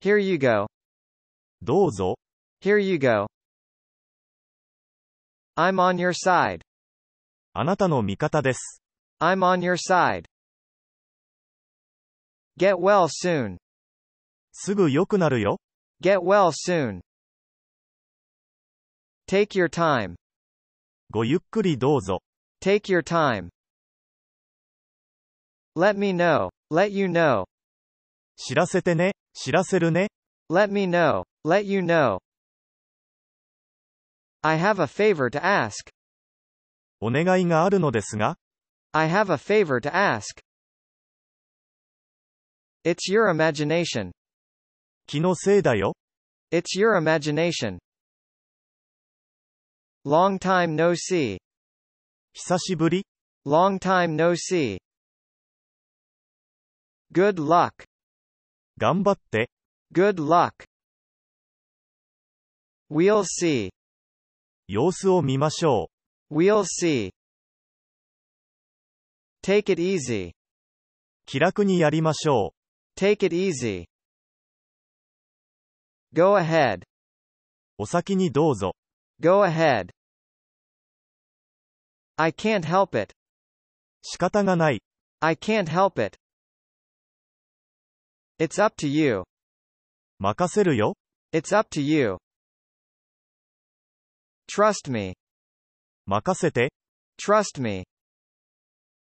Here you go. どうぞ。 Here you go. I'm on your side. あなたの味方です。 I'm on your side. Get well soon. すぐ良くなるよ。 Get well soon. Take your time. ごゆっくりどうぞ。 Take your time. Let me know. Let you know. 知らせてね。知らせるね。Let me know. Let you know. I have a favor to ask. お願いがあるのですが、I have a favor to ask. It's your imagination. 気のせいだよ。It's your imagination. Long time no see. 久しぶり。Long time no see. Good luck. 頑張って。Good luck. We'll see. 様子を見ましょ We'll see. Take it easy. う。気楽にやりましょ Take it easy. Go ahead. う。お先にどうぞ。Go ahead. I can't help it. 仕方がない。I can't help it. It's up to you. 任せるよ。 It's up to you. Trust me. 任せて。 Trust me.